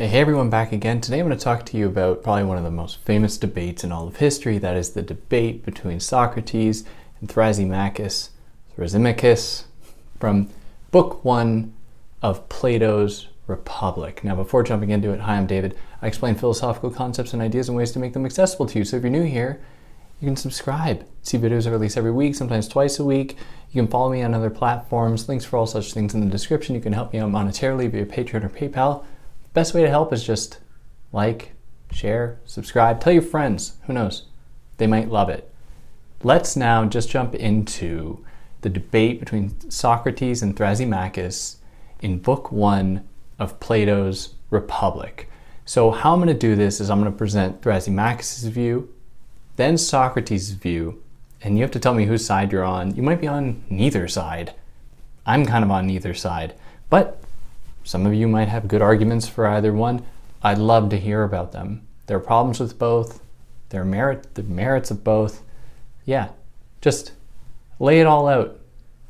Hey everyone, back again. Today I'm going to talk to you about probably one of the most famous debates in all of history. That is the debate between Socrates and Thrasymachus, Thrasymachus, from Book One of Plato's Republic. Now, before jumping into it, hi, I'm David. I explain philosophical concepts and ideas and ways to make them accessible to you. So if you're new here, you can subscribe. See videos I release every week, sometimes twice a week. You can follow me on other platforms. Links for all such things in the description. You can help me out monetarily via Patreon or PayPal. Best way to help is just like, share, subscribe, tell your friends. Who knows? They might love it. Let's now just jump into the debate between Socrates and Thrasymachus in Book One of Plato's Republic. So, how I'm going to do this is I'm going to present Thrasymachus' view, then Socrates' view, and you have to tell me whose side you're on. You might be on neither side. I'm kind of on neither side, but some of you might have good arguments for either one. I'd love to hear about them. There are problems with both, there are merit, the merits of both. Yeah, just lay it all out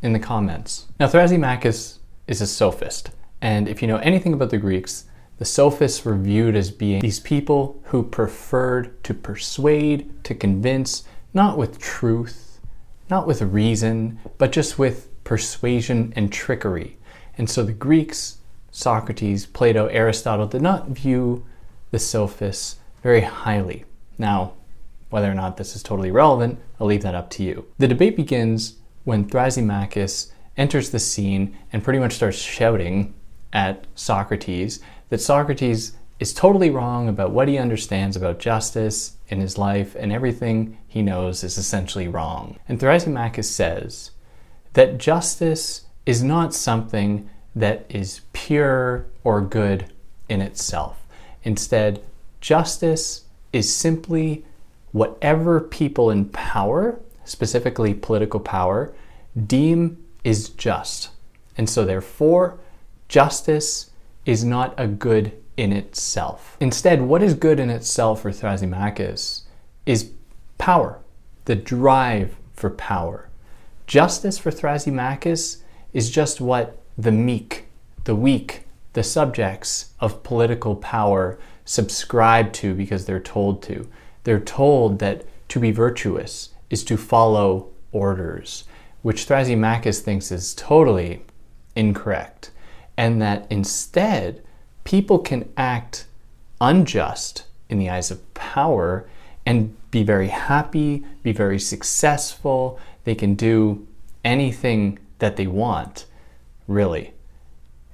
in the comments. Now, Thrasymachus is a sophist, and if you know anything about the Greeks, the sophists were viewed as being these people who preferred to persuade, to convince, not with truth, not with reason, but just with persuasion and trickery. And so the Greeks Socrates, Plato, Aristotle did not view the sophists very highly. Now, whether or not this is totally relevant, I'll leave that up to you. The debate begins when Thrasymachus enters the scene and pretty much starts shouting at Socrates that Socrates is totally wrong about what he understands about justice in his life, and everything he knows is essentially wrong. And Thrasymachus says that justice is not something that is pure or good in itself. Instead, justice is simply whatever people in power, specifically political power, deem is just. And so, therefore, justice is not a good in itself. Instead, what is good in itself for Thrasymachus is power, the drive for power. Justice for Thrasymachus is just what the meek, the weak, the subjects of political power subscribe to because they're told to. They're told that to be virtuous is to follow orders, which Thrasymachus thinks is totally incorrect, and that instead people can act unjust in the eyes of power and be very happy, be very successful. They can do anything that they want really.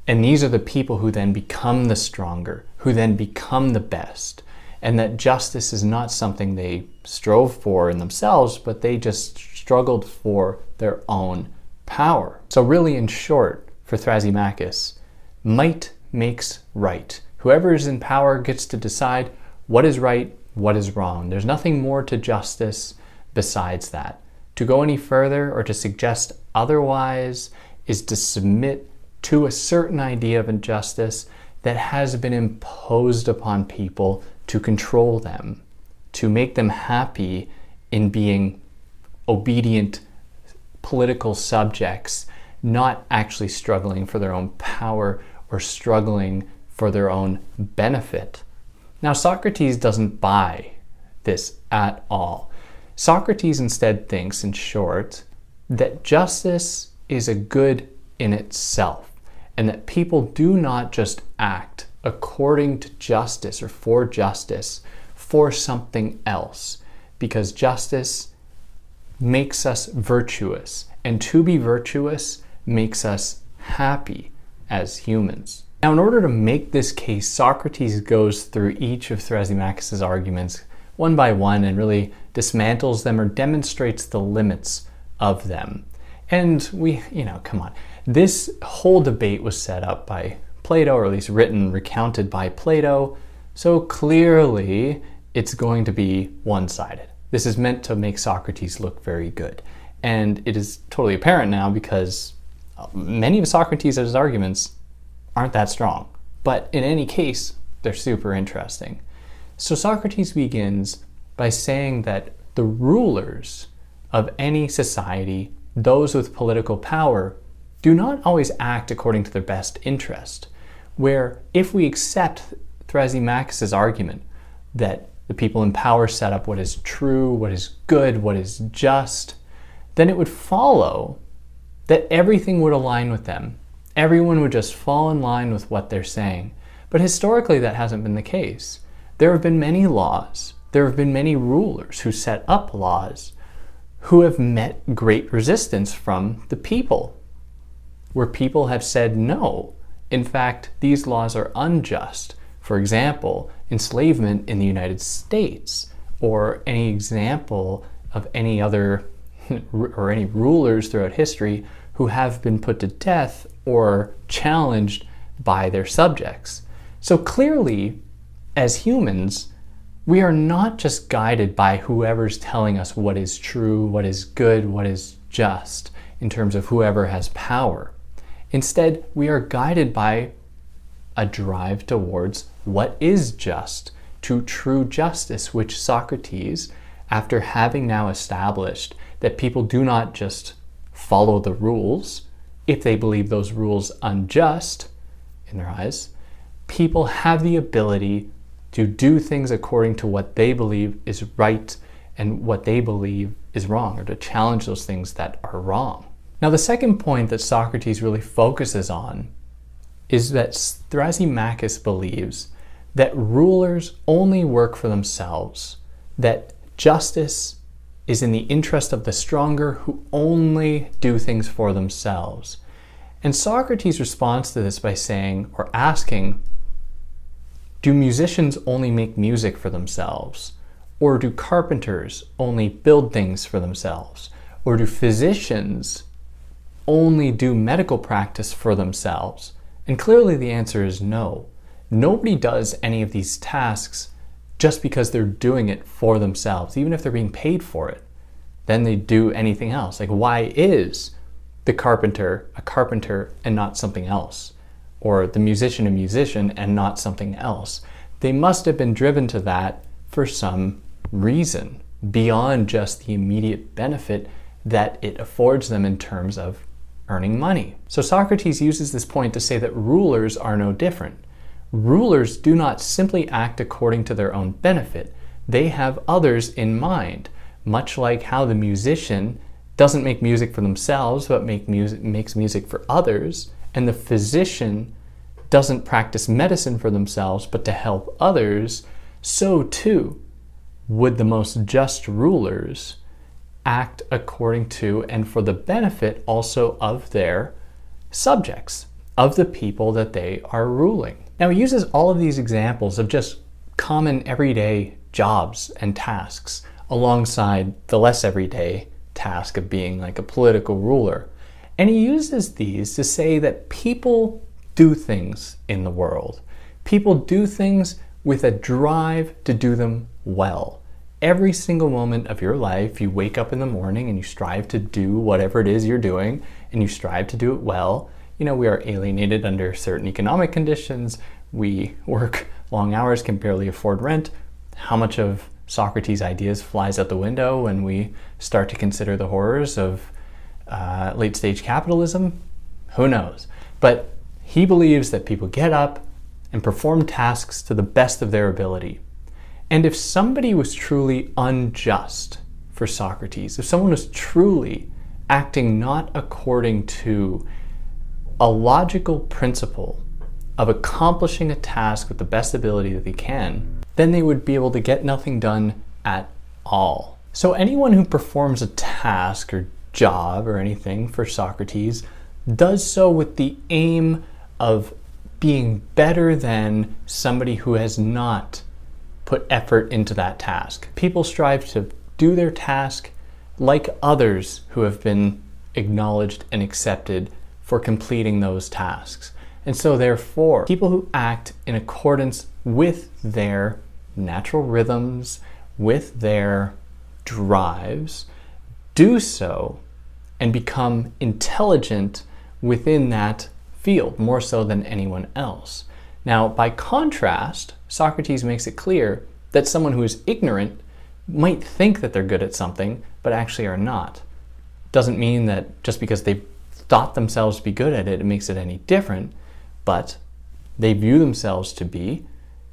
And these are the people who then become the stronger, who then become the best. And that justice is not something they strove for in themselves, but they just struggled for their own power. So, really, in short, for Thrasymachus, might makes right. Whoever is in power gets to decide what is right, what is wrong. There's nothing more to justice besides that. To go any further or to suggest otherwise is to submit to a certain idea of injustice that has been imposed upon people to control them, to make them happy in being obedient political subjects, not actually struggling for their own power or struggling for their own benefit. Now, Socrates doesn't buy this at all. Socrates instead thinks, in short, that justice is a good in itself, and that people do not just act according to justice or for justice for something else, because justice makes us virtuous, and to be virtuous makes us happy as humans. Now, in order to make this case, Socrates goes through each of Thrasymachus' arguments one by one and really dismantles them or demonstrates the limits of them. And we, you know, come on. This whole debate was set up by Plato, or at least written, recounted by Plato. So clearly, it's going to be one sided. This is meant to make Socrates look very good. And it is totally apparent now because uh, many of Socrates' arguments aren't that strong. But in any case, they're super interesting. So Socrates begins by saying that the rulers of any society those with political power do not always act according to their best interest. Where if we accept Thrasymachus' argument that the people in power set up what is true, what is good, what is just, then it would follow that everything would align with them. Everyone would just fall in line with what they're saying. But historically, that hasn't been the case. There have been many laws, there have been many rulers who set up laws who have met great resistance from the people, where people have said no. In fact, these laws are unjust. For example, enslavement in the United States, or any example of any other or any rulers throughout history who have been put to death or challenged by their subjects. So clearly, as humans, we are not just guided by whoever's telling us what is true, what is good, what is just, in terms of whoever has power. Instead, we are guided by a drive towards what is just, to true justice, which Socrates, after having now established that people do not just follow the rules if they believe those rules unjust in their eyes, people have the ability to do things according to what they believe is right and what they believe is wrong, or to challenge those things that are wrong. Now, the second point that Socrates really focuses on is that Thrasymachus believes that rulers only work for themselves, that justice is in the interest of the stronger who only do things for themselves. And Socrates responds to this by saying or asking, Do musicians only make music for themselves? Or do carpenters only build things for themselves? Or do physicians only do medical practice for themselves? And clearly the answer is no. Nobody does any of these tasks just because they're doing it for themselves, even if they're being paid for it. Then they do anything else. Like, why is the carpenter a carpenter and not something else? Or the musician a musician and not something else? They must have been driven to that for some reason beyond just the immediate benefit that it affords them in terms of earning money. So Socrates uses this point to say that rulers are no different. Rulers do not simply act according to their own benefit, they have others in mind, much like how the musician doesn't make music for themselves but make music, makes music for others, and the physician doesn't practice medicine for themselves but to help others, so too would the most just rulers act according to and for the benefit also of their subjects, of the people that they are ruling. Now, he uses all of these examples of just common everyday jobs and tasks alongside the less everyday task of being like a political ruler. And he uses these to say that people do things in the world. People do things with a drive to do them well. Every single moment of your life, you wake up in the morning and you strive to do whatever it is you're doing, and you strive to do it well you know, we are alienated under certain economic conditions. We work long hours, can barely afford rent. How much of Socrates' ideas flies out the window when we start to consider the horrors of uh, late stage capitalism? Who knows? But he believes that people get up and perform tasks to the best of their ability. And if somebody was truly unjust for Socrates, if someone was truly acting not according to a logical principle of accomplishing a task with the best ability that they can, then they would be able to get nothing done at all. So, anyone who performs a task or job or anything for Socrates does so with the aim of being better than somebody who has not put effort into that task. People strive to do their task like others who have been acknowledged and accepted for completing those tasks. And so, therefore, people who act in accordance with their natural rhythms, with their drives, do so and become intelligent within that field more so than anyone else. Now, by contrast, Socrates makes it clear that someone who is ignorant might think that they're good at something, but actually are not. Doesn't mean that just because they've thought themselves to be good at it, it makes it any different, but they view themselves to be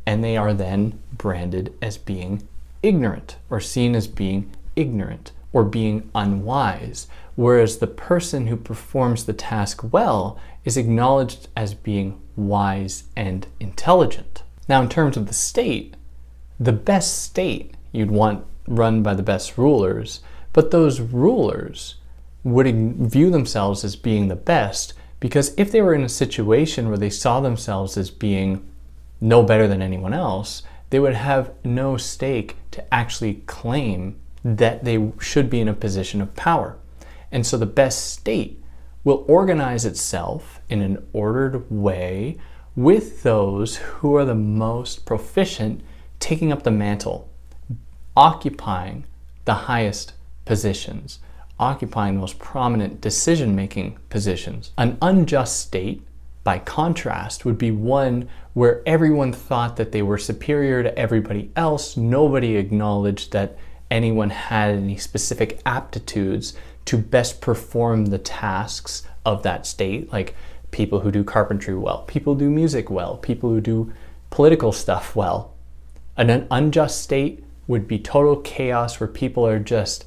and they are then branded as being ignorant or seen as being ignorant or being unwise, whereas the person who performs the task well is acknowledged as being wise and intelligent. Now, in terms of the state, the best state you'd want run by the best rulers, but those rulers would view themselves as being the best because if they were in a situation where they saw themselves as being no better than anyone else, they would have no stake to actually claim that they should be in a position of power. And so the best state will organize itself in an ordered way with those who are the most proficient taking up the mantle, occupying the highest positions, occupying the most prominent decision making positions. An unjust state, by contrast, would be one where everyone thought that they were superior to everybody else. Nobody acknowledged that anyone had any specific aptitudes to best perform the tasks of that state, like people who do carpentry well, people who do music well, people who do political stuff well. And An unjust state would be total chaos where people are just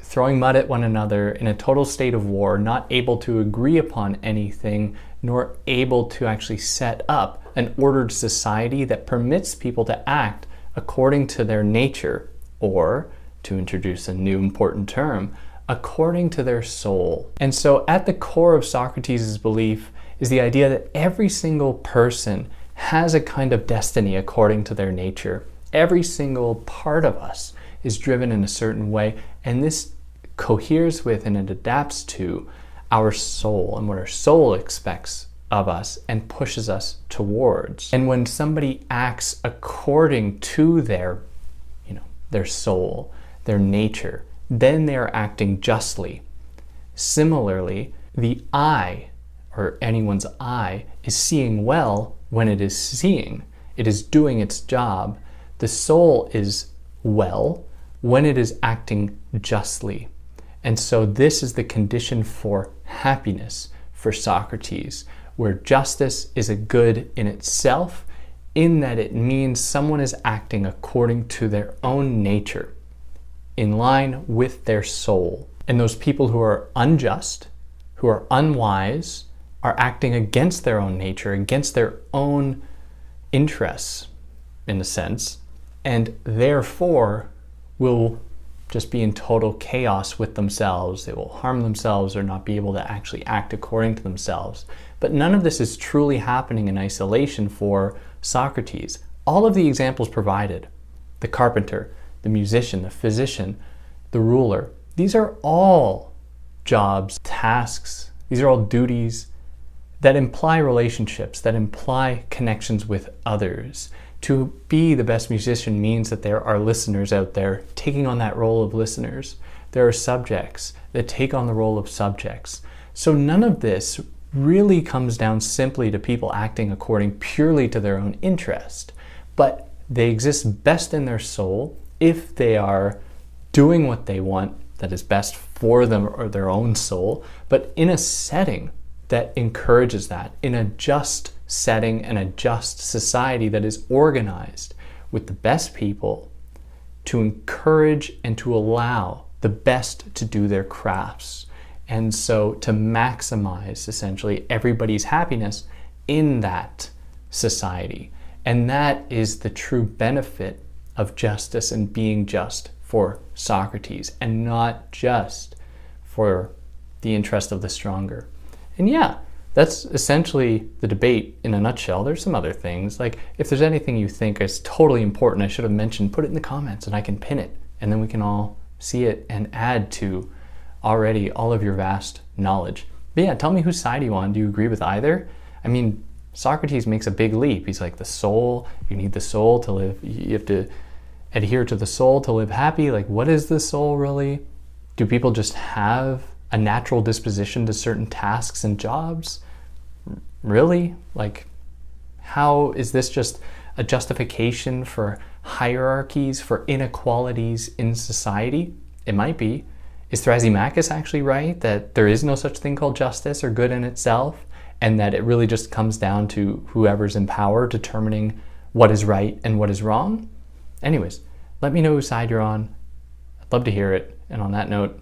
throwing mud at one another in a total state of war, not able to agree upon anything, nor able to actually set up an ordered society that permits people to act according to their nature or, to introduce a new important term, according to their soul. And so, at the core of Socrates' belief is the idea that every single person has a kind of destiny according to their nature. Every single part of us is driven in a certain way, and this coheres with and it adapts to our soul and what our soul expects of us and pushes us towards. And when somebody acts according to their their soul, their nature, then they are acting justly. Similarly, the eye, or anyone's eye, is seeing well when it is seeing. It is doing its job. The soul is well when it is acting justly. And so, this is the condition for happiness for Socrates, where justice is a good in itself in that it means someone is acting according to their own nature, in line with their soul. And those people who are unjust, who are unwise, are acting against their own nature, against their own interests, in a sense, and therefore will just be in total chaos with themselves. They will harm themselves or not be able to actually act according to themselves. But none of this is truly happening in isolation for Socrates. All of the examples provided the carpenter, the musician, the physician, the ruler these are all jobs, tasks, these are all duties that imply relationships, that imply connections with others. To be the best musician means that there are listeners out there taking on that role of listeners. There are subjects that take on the role of subjects. So none of this really comes down simply to people acting according purely to their own interest. But they exist best in their soul if they are doing what they want that is best for them or their own soul, but in a setting that encourages that, in a just setting and a just society that is organized with the best people to encourage and to allow the best to do their crafts and so to maximize essentially everybody's happiness in that society. And that is the true benefit of justice and being just for Socrates and not just for the interest of the stronger. And yeah, that's essentially the debate in a nutshell. There's some other things. Like, if there's anything you think is totally important, I should have mentioned, put it in the comments and I can pin it. And then we can all see it and add to already all of your vast knowledge. But yeah, tell me whose side you on. Do you agree with either? I mean, Socrates makes a big leap. He's like the soul, you need the soul to live, you have to adhere to the soul to live happy. Like, what is the soul really? Do people just have a natural disposition to certain tasks and jobs? Really? Like, how is this just a justification for hierarchies, for inequalities in society? It might be. Is Thrasymachus actually right that there is no such thing called justice or good in itself, and that it really just comes down to whoever's in power determining what is right and what is wrong. Anyways, let me know whose side you're on. I'd love to hear it. And on that note,